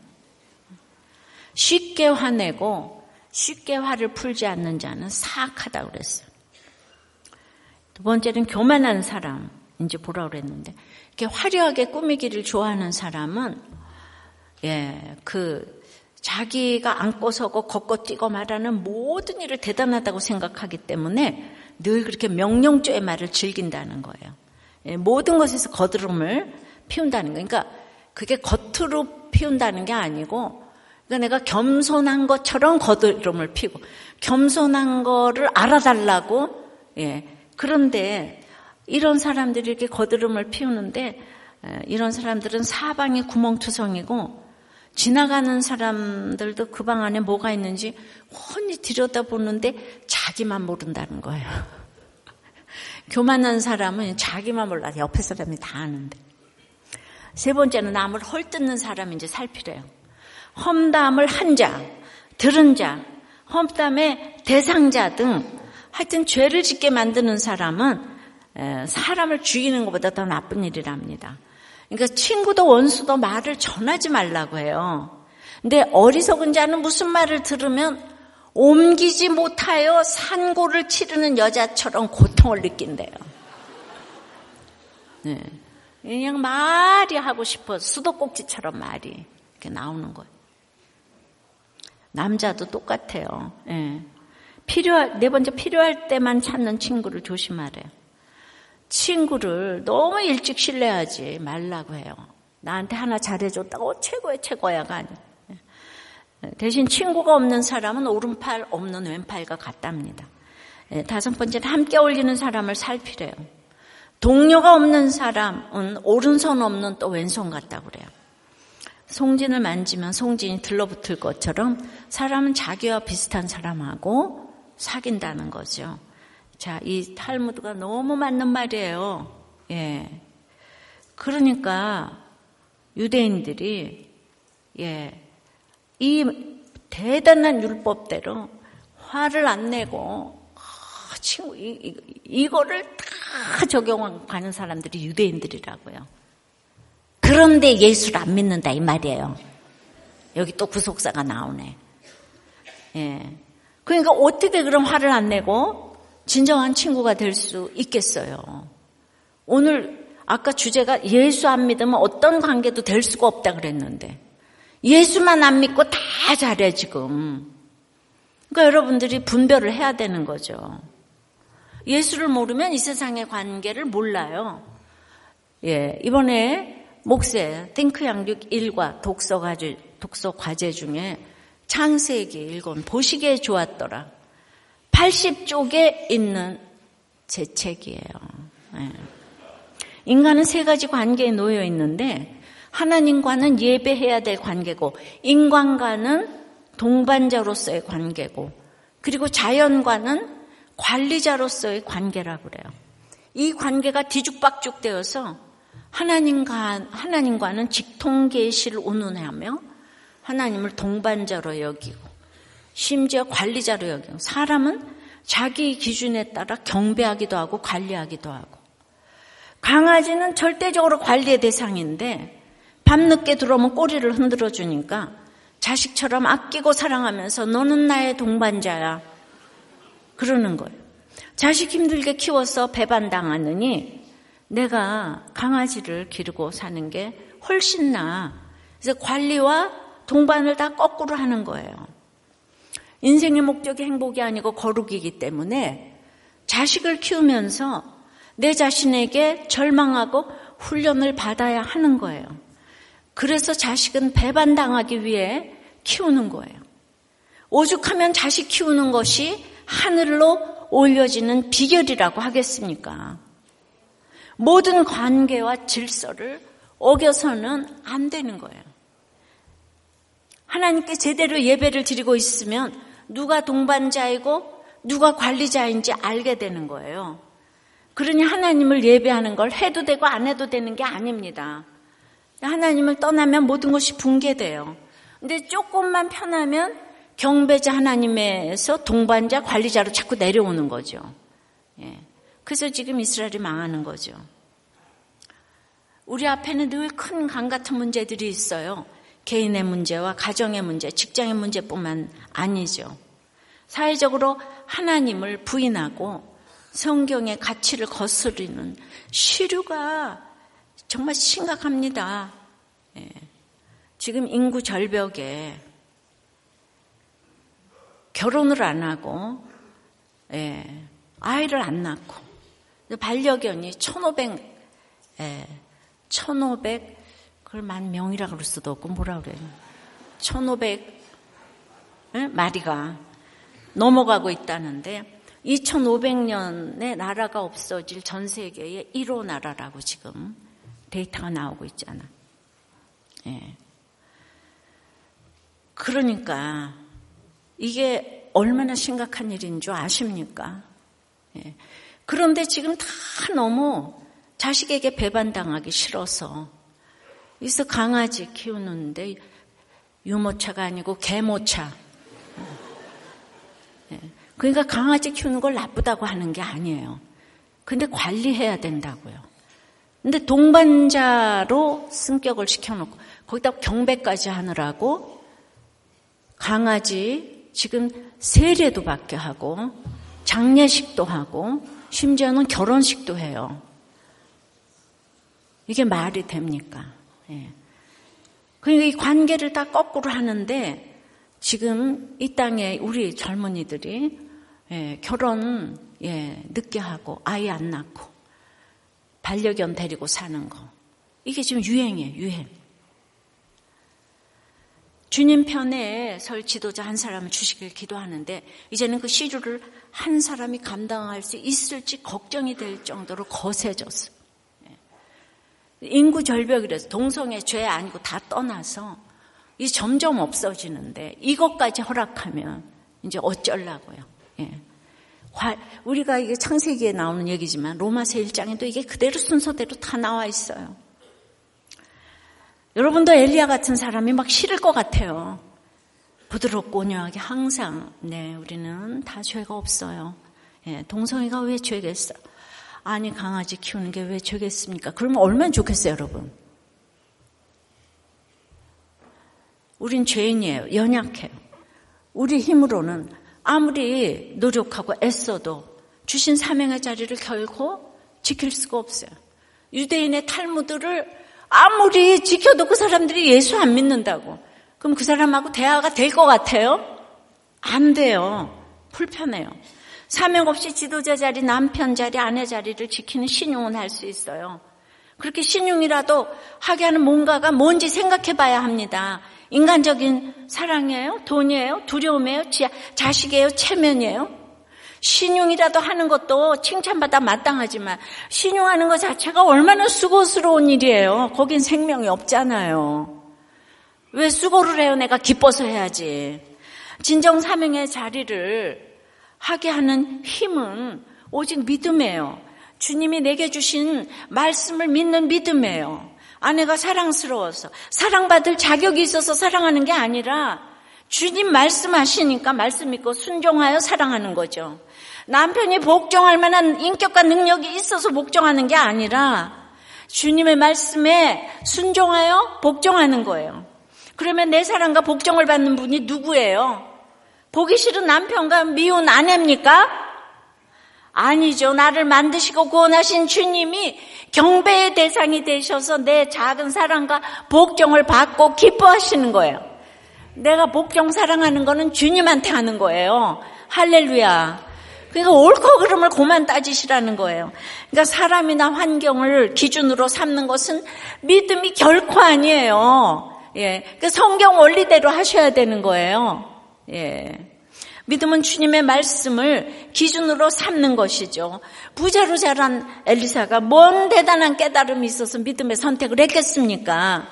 쉽게 화내고 쉽게 화를 풀지 않는 자는 사악하다 그랬어요. 두 번째는 교만한 사람 이제 보라 그랬는데 이렇게 화려하게 꾸미기를 좋아하는 사람은 예, 그 자기가 안고 서고 걷고 뛰고 말하는 모든 일을 대단하다고 생각하기 때문에 늘 그렇게 명령조의 말을 즐긴다는 거예요. 예, 모든 것에서 거드름을 피운다는 거예요. 그러니까 그게 겉으로 피운다는 게 아니고 그러니까 내가 겸손한 것처럼 거드름을 피고 겸손한 거를 알아달라고 예. 그런데 이런 사람들이 이렇게 거드름을 피우는데 이런 사람들은 사방이 구멍투성이고 지나가는 사람들도 그 방 안에 뭐가 있는지 훤히 들여다보는데 자기만 모른다는 거예요. [laughs] 교만한 사람은 자기만 몰라. 옆에 사람이 다 아는데. 세 번째는 남을 헐뜯는 이제 살피래요. 험담을 한 자, 들은 자, 험담의 대상자 등 하여튼 죄를 짓게 만드는 사람은 사람을 죽이는 것보다 더 나쁜 일이랍니다. 그러니까 친구도 원수도 말을 전하지 말라고 해요. 근데 어리석은 자는 무슨 말을 들으면 옮기지 못하여 산고를 치르는 여자처럼 고통을 느낀대요. 네. 그냥 말이 하고 싶어 수도꼭지처럼 말이 이렇게 나오는 거예요. 남자도 똑같아요. 네. 필요할 네 번째 필요할 때만 찾는 친구를 조심하래요. 친구를 너무 일찍 신뢰하지 말라고 해요. 나한테 하나 잘해줬다고 최고의 최고야가 아니에요. 대신 친구가 없는 사람은 오른팔 없는 왼팔과 같답니다. 예, 다섯 번째는 함께 어울리는 사람을 살피래요. 동료가 없는 사람은 오른손 없는 또 왼손 같다고 그래요. 송진을 만지면 송진이 들러붙을 것처럼 사람은 자기와 비슷한 사람하고 사귄다는 거죠. 자, 이 탈무드가 너무 맞는 말이에요. 예. 그러니까 유대인들이 예. 이 대단한 율법대로 화를 안 내고 아, 친구 이, 이 거를 다 적용하는 사람들이 유대인들이라고요. 그런데 예수를 안 믿는다 이 말이에요. 여기 또 구속사가 나오네. 예. 그러니까 어떻게 그럼 화를 안 내고 진정한 친구가 될 수 있겠어요? 오늘 아까 주제가 예수 안 믿으면 어떤 관계도 될 수가 없다 그랬는데 예수만 안 믿고 다 잘해, 지금. 그러니까 여러분들이 분별을 해야 되는 거죠. 예수를 모르면 이 세상의 관계를 몰라요. 예, 이번에 목세 탱크 양육 1과 독서 과제, 독서 과제 중에 창세기 읽은 보시기에 좋았더라. 80쪽에 있는 제 책이에요. 예. 인간은 세 가지 관계에 놓여 있는데 하나님과는 예배해야 될 관계고 인간과는 동반자로서의 관계고 그리고 자연과는 관리자로서의 관계라고 그래요. 이 관계가 뒤죽박죽 되어서 하나님과 하나님과는 직통 계시를 운운하며 하나님을 동반자로 여기고 심지어 관리자로 여기고 사람은 자기 기준에 따라 경배하기도 하고 관리하기도 하고 강아지는 절대적으로 관리의 대상인데 밤늦게 들어오면 꼬리를 흔들어 주니까 자식처럼 아끼고 사랑하면서 너는 나의 동반자야. 그러는 거예요. 자식 힘들게 키워서 배반당하느니 내가 강아지를 기르고 사는 게 훨씬 나아. 그래서 관리와 동반을 다 거꾸로 하는 거예요. 인생의 목적이 행복이 아니고 거룩이기 때문에 자식을 키우면서 내 자신에게 절망하고 훈련을 받아야 하는 거예요. 그래서 자식은 배반당하기 위해 키우는 거예요. 오죽하면 자식 키우는 것이 하늘로 올려지는 비결이라고 하겠습니까? 모든 관계와 질서를 어겨서는 안 되는 거예요. 하나님께 제대로 예배를 드리고 있으면 누가 동반자이고 누가 관리자인지 알게 되는 거예요. 그러니 하나님을 예배하는 걸 해도 되고 안 해도 되는 게 아닙니다. 하나님을 떠나면 모든 것이 붕괴돼요. 근데 조금만 편하면 경배자 하나님에서 동반자 관리자로 자꾸 내려오는 거죠. 예. 그래서 지금 이스라엘이 망하는 거죠. 우리 앞에는 늘 큰 강 같은 문제들이 있어요. 개인의 문제와 가정의 문제, 직장의 문제뿐만 아니죠. 사회적으로 하나님을 부인하고 성경의 가치를 거스르는 시류가 정말 심각합니다. 예. 지금 인구 절벽에 결혼을 안 하고 예. 아이를 안 낳고 반려견이 1,500 예. 1,500 그걸 만 명이라 그럴 수도 없고 뭐라 그래요. 1,500 예? 마리가 넘어가고 있다는데 2500년에 나라가 없어질 전 세계의 1호 나라라고 지금 데이터가 나오고 있잖아. 예. 그러니까 이게 얼마나 심각한 일인 줄 아십니까? 예. 그런데 지금 다 너무 자식에게 배반당하기 싫어서 그래서 강아지 키우는데 유모차가 아니고 개모차. 예. 그러니까 강아지 키우는 걸 나쁘다고 하는 게 아니에요. 근데 관리해야 된다고요. 근데 동반자로 승격을 시켜놓고 거기다 경배까지 하느라고 강아지 지금 세례도 받게 하고 장례식도 하고 심지어는 결혼식도 해요. 이게 말이 됩니까? 예. 그러니까 이 관계를 다 거꾸로 하는데 지금 이 땅에 우리 젊은이들이 예, 결혼 예, 늦게 하고 아이 안 낳고 반려견 데리고 사는 거 이게 지금 유행이에요 유행. 주님 편에 설 지도자 한 사람을 주시길 기도하는데 이제는 그 시주를 한 사람이 감당할 수 있을지 걱정이 될 정도로 거세졌어. 예. 인구 절벽이라서 동성애 죄 아니고 다 떠나서 이 점점 없어지는데 이것까지 허락하면 이제 어쩌려고요. 예. 우리가 이게 창세기에 나오는 얘기지만 로마서 1장에도 이게 그대로 순서대로 다 나와 있어요. 여러분도 엘리야 같은 사람이 막 싫을 것 같아요. 부드럽고 온유하게 항상 네 우리는 다 죄가 없어요. 예, 동성애가 왜 죄겠어? 아니 강아지 키우는 게 왜 죄겠습니까? 그러면 얼마나 좋겠어요, 여러분. 우린 죄인이에요. 연약해요. 우리 힘으로는 아무리 노력하고 애써도 주신 사명의 자리를 결코 지킬 수가 없어요. 유대인의 탈무드를 아무리 지켜도 그 사람들이 예수 안 믿는다고. 그럼 그 사람하고 대화가 될 것 같아요? 안 돼요. 불편해요. 사명 없이 지도자 자리, 남편 자리, 아내 자리를 지키는 신용은 할 수 있어요. 그렇게 신용이라도 하게 하는 뭔가가 뭔지 생각해 봐야 합니다. 인간적인 사랑이에요? 돈이에요? 두려움이에요? 자식이에요? 체면이에요? 신용이라도 하는 것도 칭찬받아 마땅하지만 신용하는 것 자체가 얼마나 수고스러운 일이에요. 거긴 생명이 없잖아요. 왜 수고를 해요? 내가 기뻐서 해야지. 진정 사명의 자리를 하게 하는 힘은 오직 믿음이에요. 주님이 내게 주신 말씀을 믿는 믿음이에요. 아내가 사랑스러워서 사랑받을 자격이 있어서 사랑하는 게 아니라 주님 말씀하시니까 말씀 믿고 순종하여 사랑하는 거죠. 남편이 복종할 만한 인격과 능력이 있어서 복종하는 게 아니라 주님의 말씀에 순종하여 복종하는 거예요. 그러면 내 사랑과 복종을 받는 분이 누구예요? 보기 싫은 남편과 미운 아내입니까? 아니죠. 나를 만드시고 구원하신 주님이 경배의 대상이 되셔서 내 작은 사랑과 복종을 받고 기뻐하시는 거예요. 내가 복종 사랑하는 거는 주님한테 하는 거예요. 할렐루야. 그러니까 옳고 그름을 고만 따지시라는 거예요. 그러니까 사람이나 환경을 기준으로 삼는 것은 믿음이 결코 아니에요. 예. 그 성경 원리대로 하셔야 되는 거예요. 예. 믿음은 주님의 말씀을 기준으로 삼는 것이죠. 부자로 자란 엘리사가 뭔 대단한 깨달음이 있어서 믿음의 선택을 했겠습니까?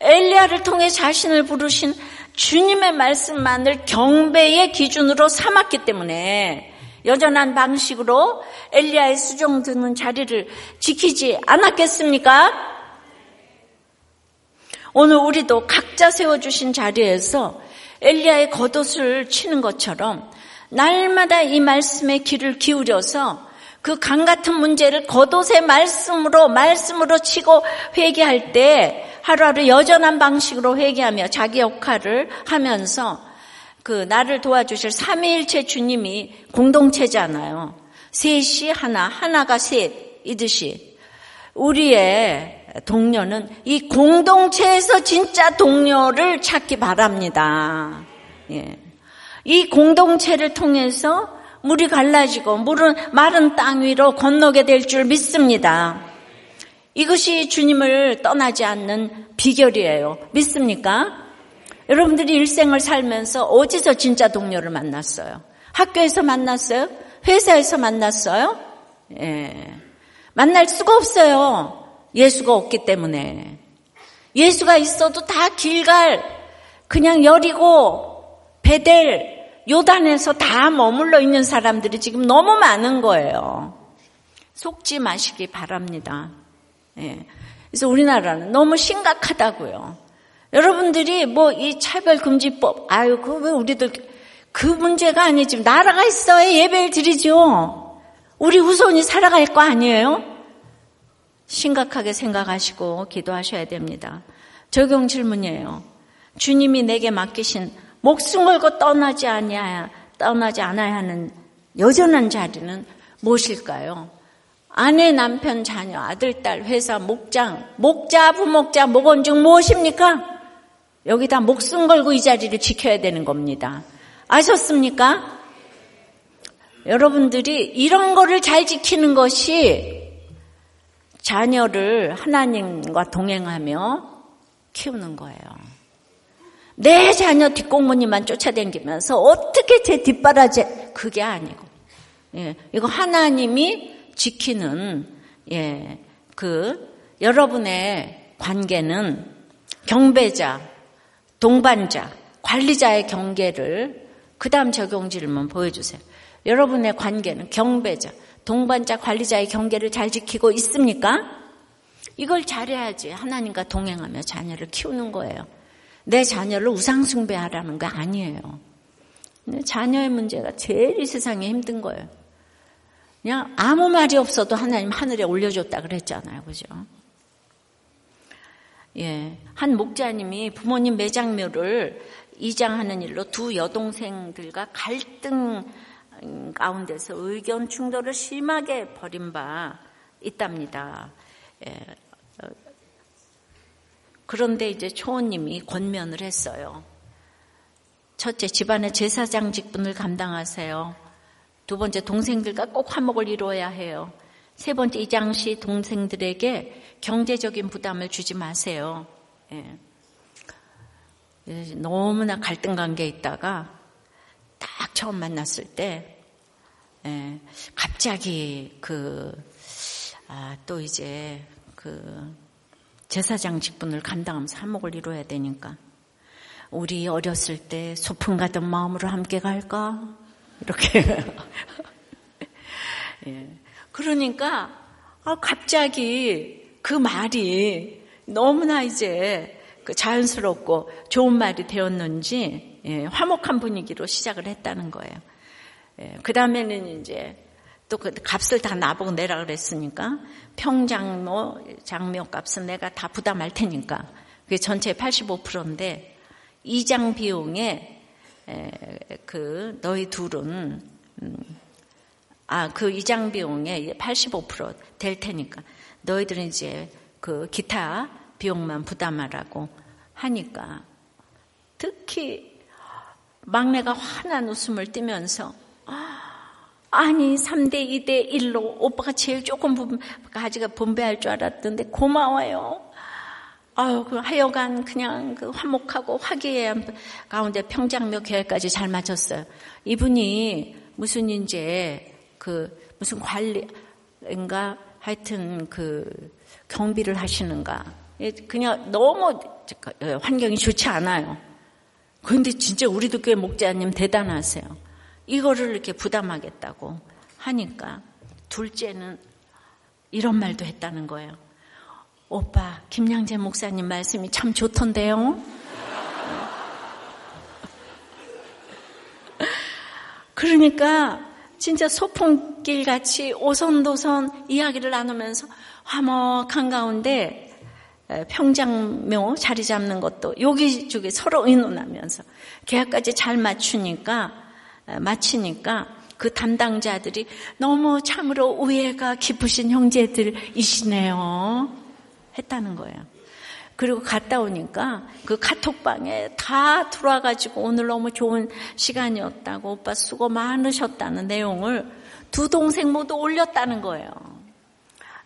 엘리야를 통해 자신을 부르신 주님의 말씀만을 경배의 기준으로 삼았기 때문에 여전한 방식으로 엘리야의 수종 드는 자리를 지키지 않았겠습니까? 오늘 우리도 각자 세워주신 자리에서 엘리야의 겉옷을 치는 것처럼 날마다 이 말씀에 귀를 기울여서 그 강 같은 문제를 겉옷의 말씀으로 말씀으로 치고 회개할 때 하루하루 여전한 방식으로 회개하며 자기 역할을 하면서 그 나를 도와주실 삼위일체 주님이 공동체잖아요. 셋이 하나, 하나가 셋 이듯이 우리의 동료는 이 공동체에서 진짜 동료를 찾기 바랍니다. 예. 이 공동체를 통해서 물이 갈라지고 물은 마른 땅 위로 건너게 될 줄 믿습니다. 이것이 주님을 떠나지 않는 비결이에요. 믿습니까? 여러분들이 일생을 살면서 어디서 진짜 동료를 만났어요? 학교에서 만났어요? 회사에서 만났어요? 예. 만날 수가 없어요. 예수가 없기 때문에. 예수가 있어도 다 길갈, 그냥 여리고, 베델, 요단에서 다 머물러 있는 사람들이 지금 너무 많은 거예요. 속지 마시기 바랍니다. 예. 그래서 우리나라는 너무 심각하다고요. 여러분들이 뭐 이 차별금지법, 아유, 그 왜 우리들 그 문제가 아니지. 나라가 있어야 예배를 드리죠. 우리 후손이 살아갈 거 아니에요? 심각하게 생각하시고 기도하셔야 됩니다. 적용 질문이에요. 주님이 내게 맡기신 목숨 걸고 떠나지 아니야, 떠나지 않아야 하는 여전한 자리는 무엇일까요? 아내, 남편, 자녀, 아들, 딸, 회사, 목장, 목자, 부목자, 목원 중 무엇입니까? 여기다 목숨 걸고 이 자리를 지켜야 되는 겁니다. 아셨습니까? 여러분들이 이런 거를 잘 지키는 것이 자녀를 하나님과 동행하며 키우는 거예요. 내 자녀 뒷공무니만 쫓아다니면서 어떻게 제 뒷바라지 그게 아니고 예, 이거 하나님이 지키는 예, 그 여러분의 관계는 경배자, 동반자, 관리자의 경계를 그 다음 적용 질문 보여주세요. 여러분의 관계는 경배자, 동반자, 관리자의 경계를 잘 지키고 있습니까? 이걸 잘해야지 하나님과 동행하며 자녀를 키우는 거예요. 내 자녀를 우상숭배하라는 거 아니에요. 자녀의 문제가 제일 이 세상에 힘든 거예요. 그냥 아무 말이 없어도 하나님 하늘에 올려줬다 그랬잖아요. 그죠? 예. 한 목자님이 부모님 매장묘를 이장하는 일로 두 여동생들과 갈등 가운데서 의견 충돌을 심하게 벌인 바 있답니다. 예. 그런데 이제 초원님이 권면을 했어요. 첫째, 집안의 제사장 직분을 감당하세요. 두 번째, 동생들과 꼭 화목을 이루어야 해요. 세 번째, 이장시 동생들에게 경제적인 부담을 주지 마세요. 예. 너무나 갈등 관계에 있다가 딱 처음 만났을 때 예, 갑자기 그, 아, 또 이제 그 제사장 직분을 감당하면서 한목을 이루어야 되니까 우리 어렸을 때 소풍 가던 마음으로 함께 갈까? 이렇게. [laughs] 예. 그러니까 아, 갑자기 그 말이 너무나 이제 그 자연스럽고 좋은 말이 되었는지 예, 화목한 분위기로 시작을 했다는 거예요. 예, 그 다음에는 이제 또 그 값을 다 나보고 내라 그랬으니까 평장모 장묘 값은 내가 다 부담할 테니까 그게 전체 85%인데 이장 비용에 에, 그 너희 둘은 음, 아그 이장 비용에 85%될 테니까 너희들은 이제 그 기타 비용만 부담하라고 하니까 특히 막내가 환한 웃음을 띠면서 아니 3대 2대 1로 오빠가 제일 조금 가지가 분배할 줄 알았던데 고마워요. 아유, 그 하여간 그냥 그 화목하고 화기애애한 가운데 평장묘 계획까지 잘 맞췄어요. 이분이 무슨 이제 그 무슨 관리인가 하여튼 그 경비를 하시는가 예, 그냥 너무 예, 환경이 좋지 않아요. 그런데 진짜 우리도 꽤 목자님 대단하세요. 이거를 이렇게 부담하겠다고 하니까 둘째는 이런 말도 했다는 거예요. 오빠, 김양재 목사님 말씀이 참 좋던데요? [laughs] 그러니까 진짜 소풍길 같이 오선도선 이야기를 나누면서 화목한 가운데 평장묘 자리 잡는 것도 여기저기 서로 의논하면서 계약까지 잘 맞추니까 마치니까 그 담당자들이 너무 참으로 우애가 깊으신 형제들이시네요 했다는 거예요. 그리고 갔다 오니까 그 카톡방에 다 들어와가지고 오늘 너무 좋은 시간이었다고 오빠 수고 많으셨다는 내용을 두 동생 모두 올렸다는 거예요.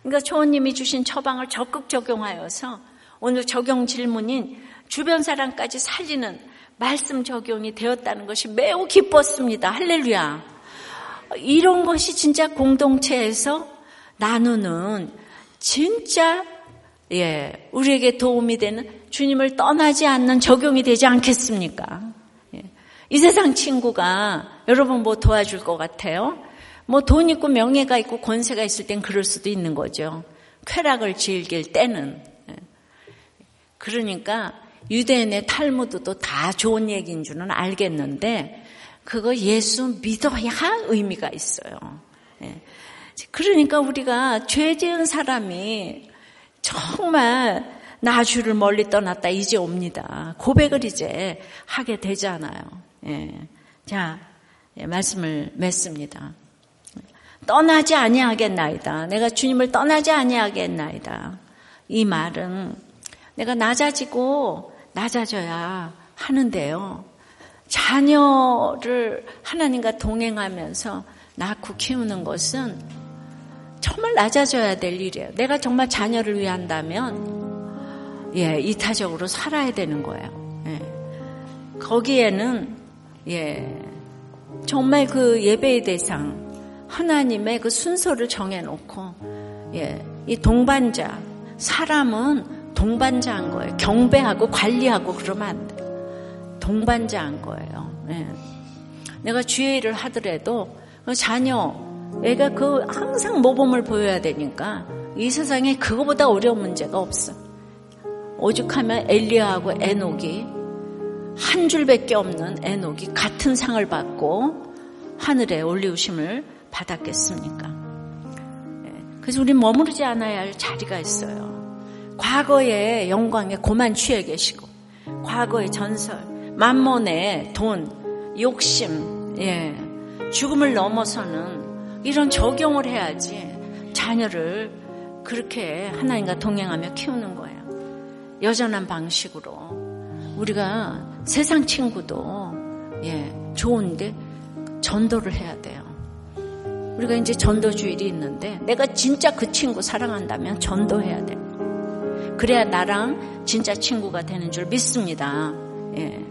그러니까 초원님이 주신 처방을 적극 적용하여서 오늘 적용 질문인 주변 사람까지 살리는 말씀 적용이 되었다는 것이 매우 기뻤습니다. 할렐루야. 이런 것이 진짜 공동체에서 나누는 진짜 예, 우리에게 도움이 되는 주님을 떠나지 않는 적용이 되지 않겠습니까? 예. 이 세상 친구가 여러분 뭐 도와줄 것 같아요? 뭐 돈 있고 명예가 있고 권세가 있을 땐 그럴 수도 있는 거죠. 쾌락을 즐길 때는. 예. 그러니까 유대인의 탈무드도 다 좋은 얘기인 줄은 알겠는데 그거 예수 믿어야 의미가 있어요. 예. 그러니까 우리가 죄 지은 사람이 정말 나 주를 멀리 떠났다 이제 옵니다. 고백을 이제 하게 되잖아요. 예. 자, 예, 말씀을 맺습니다. 떠나지 아니하겠나이다. 내가 주님을 떠나지 아니하겠나이다. 이 말은 내가 낮아지고 낮아져야 하는데요. 자녀를 하나님과 동행하면서 낳고 키우는 것은 정말 낮아져야 될 일이에요. 내가 정말 자녀를 위한다면, 예, 이타적으로 살아야 되는 거예요. 예. 거기에는, 예, 정말 그 예배의 대상, 하나님의 그 순서를 정해놓고, 예, 이 동반자, 사람은 동반자한 거예요. 경배하고 관리하고 그러면 안 돼. 동반자한 거예요. 예. 내가 주의 일을 하더라도 그 자녀, 애가 그 항상 모범을 보여야 되니까 이 세상에 그거보다 어려운 문제가 없어. 오죽하면 엘리야하고 에녹이 한 줄밖에 없는 에녹이 같은 상을 받고 하늘에 올리우심을 받았겠습니까? 예, 그래서 우리 머무르지 않아야 할 자리가 있어요. 과거의 영광에 고만 취해 계시고, 과거의 전설, 만몬의 돈, 욕심, 예, 죽음을 넘어서는 이런 적용을 해야지 자녀를 그렇게 하나님과 동행하며 키우는 거예요. 여전한 방식으로 우리가 세상 친구도 예, 좋은데 전도를 해야 돼요. 우리가 이제 전도 주일이 있는데 내가 진짜 그 친구 사랑한다면 전도해야 돼. 그래야 나랑 진짜 친구가 되는 줄 믿습니다. 예.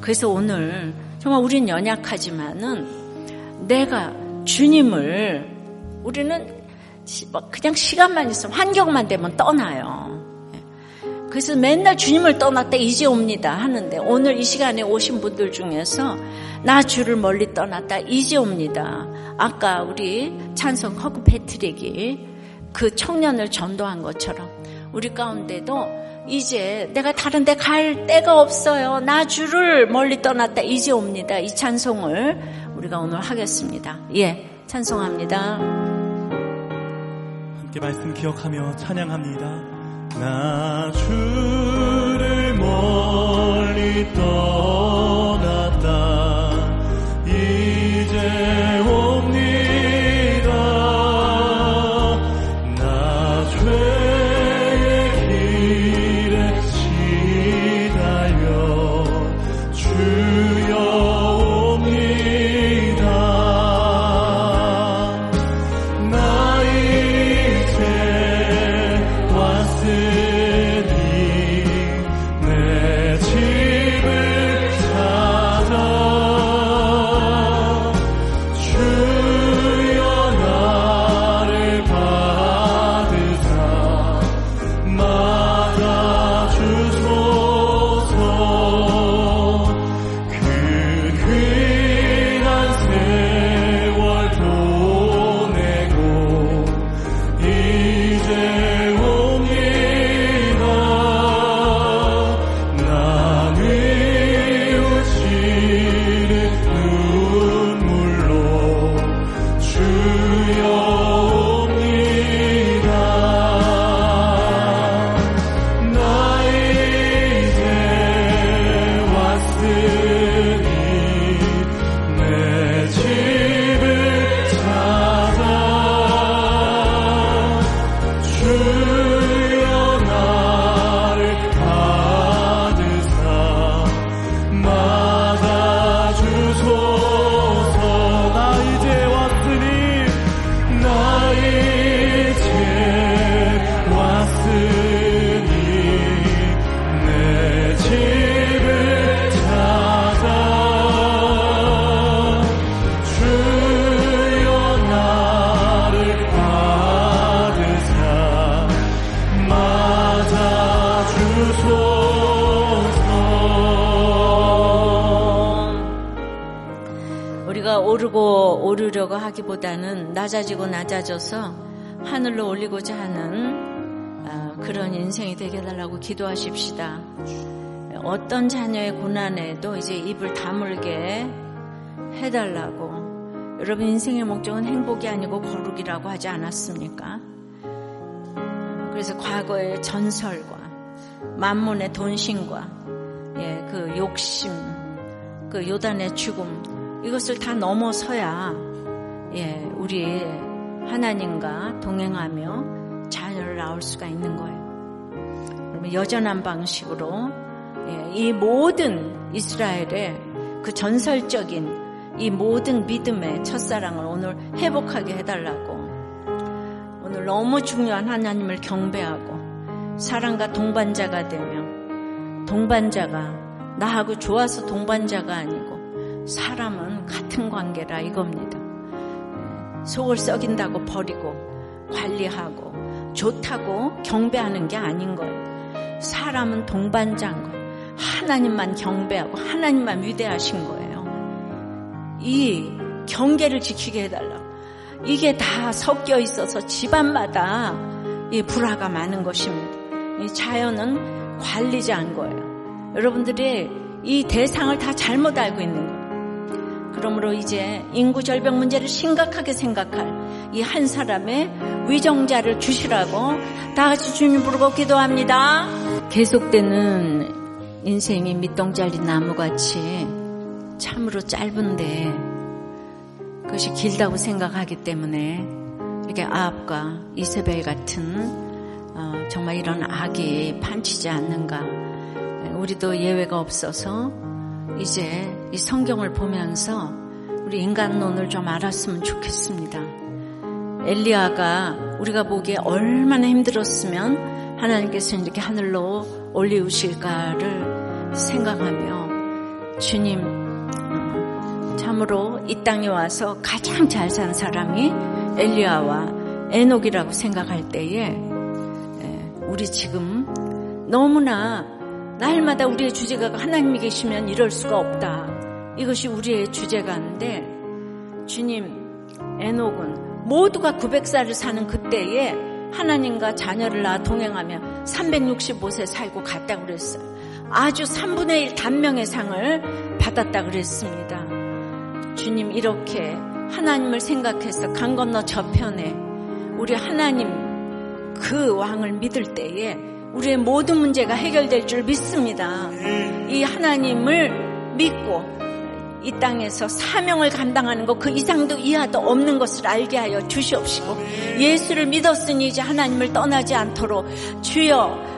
그래서 오늘 정말 우린 연약하지만은 내가 주님을 우리는 뭐 그냥 시간만 있으면 환경만 되면 떠나요. 그래서 맨날 주님을 떠났다 이제 옵니다 하는데 오늘 이 시간에 오신 분들 중에서 나 주를 멀리 떠났다 이제 옵니다. 아까 우리 찬성 허그 패트릭이 그 청년을 전도한 것처럼 우리 가운데도 이제 내가 다른 데 갈 데가 없어요. 나 주를 멀리 떠났다 이제 옵니다. 이 찬송을 우리가 오늘 하겠습니다. 예, 찬송합니다. 함께 말씀 기억하며 찬양합니다. 나 주를 멀리 떠 낮아지고 낮아져서 하늘로 올리고자 하는 아, 그런 인생이 되게 해달라고 기도하십시다. 어떤 자녀의 고난에도 이제 입을 다물게 해달라고. 여러분 인생의 목적은 행복이 아니고 거룩이라고 하지 않았습니까? 그래서 과거의 전설과 만문의 돈신과 예, 그 욕심, 그 요단의 죽음 이것을 다 넘어서야 예, 우리 하나님과 동행하며 자녀를 낳을 수가 있는 거예요. 여전한 방식으로 예, 이 모든 이스라엘의 그 전설적인 이 모든 믿음의 첫사랑을 오늘 회복하게 해달라고 오늘 너무 중요한 하나님을 경배하고 사랑과 동반자가 되며 동반자가 나하고 좋아서 동반자가 아니고 사람은 같은 관계라 이겁니다. 속을 썩인다고 버리고 관리하고 좋다고 경배하는 게 아닌 거예요. 사람은 동반자인 거예요. 하나님만 경배하고 하나님만 위대하신 거예요. 이 경계를 지키게 해달라고. 이게 다 섞여 있어서 집안마다 이 불화가 많은 것입니다. 이 자연은 관리자인 거예요. 여러분들이 이 대상을 다 잘못 알고 있는 거예요. 그러므로 이제 인구 절벽 문제를 심각하게 생각할 이 한 사람의 위정자를 주시라고 다 같이 주님 부르고 기도합니다. 계속되는 인생이 밑동 잘린 나무같이 참으로 짧은데 그것이 길다고 생각하기 때문에 이렇게 아합과 이세벨 같은 어, 정말 이런 악이 판치지 않는가. 우리도 예외가 없어서 이제 이 성경을 보면서 우리 인간론을 좀 알았으면 좋겠습니다. 엘리야가 우리가 보기에 얼마나 힘들었으면 하나님께서 이렇게 하늘로 올리우실까를 생각하며 주님 참으로 이 땅에 와서 가장 잘 산 사람이 엘리야와 에녹이라고 생각할 때에 우리 지금 너무나 날마다 우리의 주제가 하나님이 계시면 이럴 수가 없다. 이것이 우리의 주제가인데 주님 에녹은 모두가 900살을 사는 그때에 하나님과 자녀를 낳아 동행하며 365세 살고 갔다 그랬어요. 아주 3분의 1 단명의 상을 받았다 그랬습니다. 주님 이렇게 하나님을 생각해서 강 건너 저편에 우리 하나님 그 왕을 믿을 때에 우리의 모든 문제가 해결될 줄 믿습니다. 이 하나님을 믿고 이 땅에서 사명을 감당하는 것 그 이상도 이하도 없는 것을 알게 하여 주시옵시고 예수를 믿었으니 이제 하나님을 떠나지 않도록 주여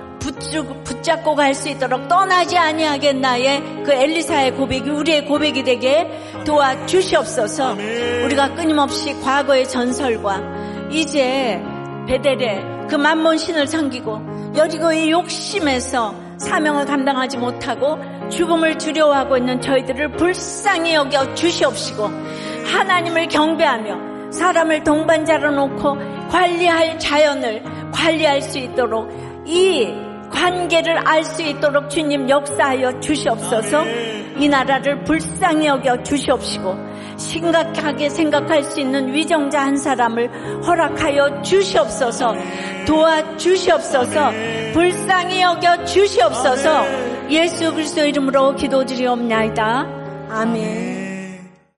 붙잡고 갈 수 있도록 떠나지 아니하겠나의 그 엘리사의 고백이 우리의 고백이 되게 도와 주시옵소서. 우리가 끊임없이 과거의 전설과 이제 베델의 그 만몬 신을 섬기고 여리고의 욕심에서 사명을 감당하지 못하고 죽음을 두려워하고 있는 저희들을 불쌍히 여겨 주시옵시고 하나님을 경배하며 사람을 동반자로 놓고 관리할 자연을 관리할 수 있도록 이 관계를 알 수 있도록 주님 역사하여 주시옵소서. 이 나라를 불쌍히 여겨 주시옵시고 심각하게 생각할 수 있는 위정자 한 사람을 허락하여 주시옵소서. 도와 주시옵소서. 불쌍히 여겨 주시옵소서. 예수 그리스도 이름으로 기도드리옵나이다. 아멘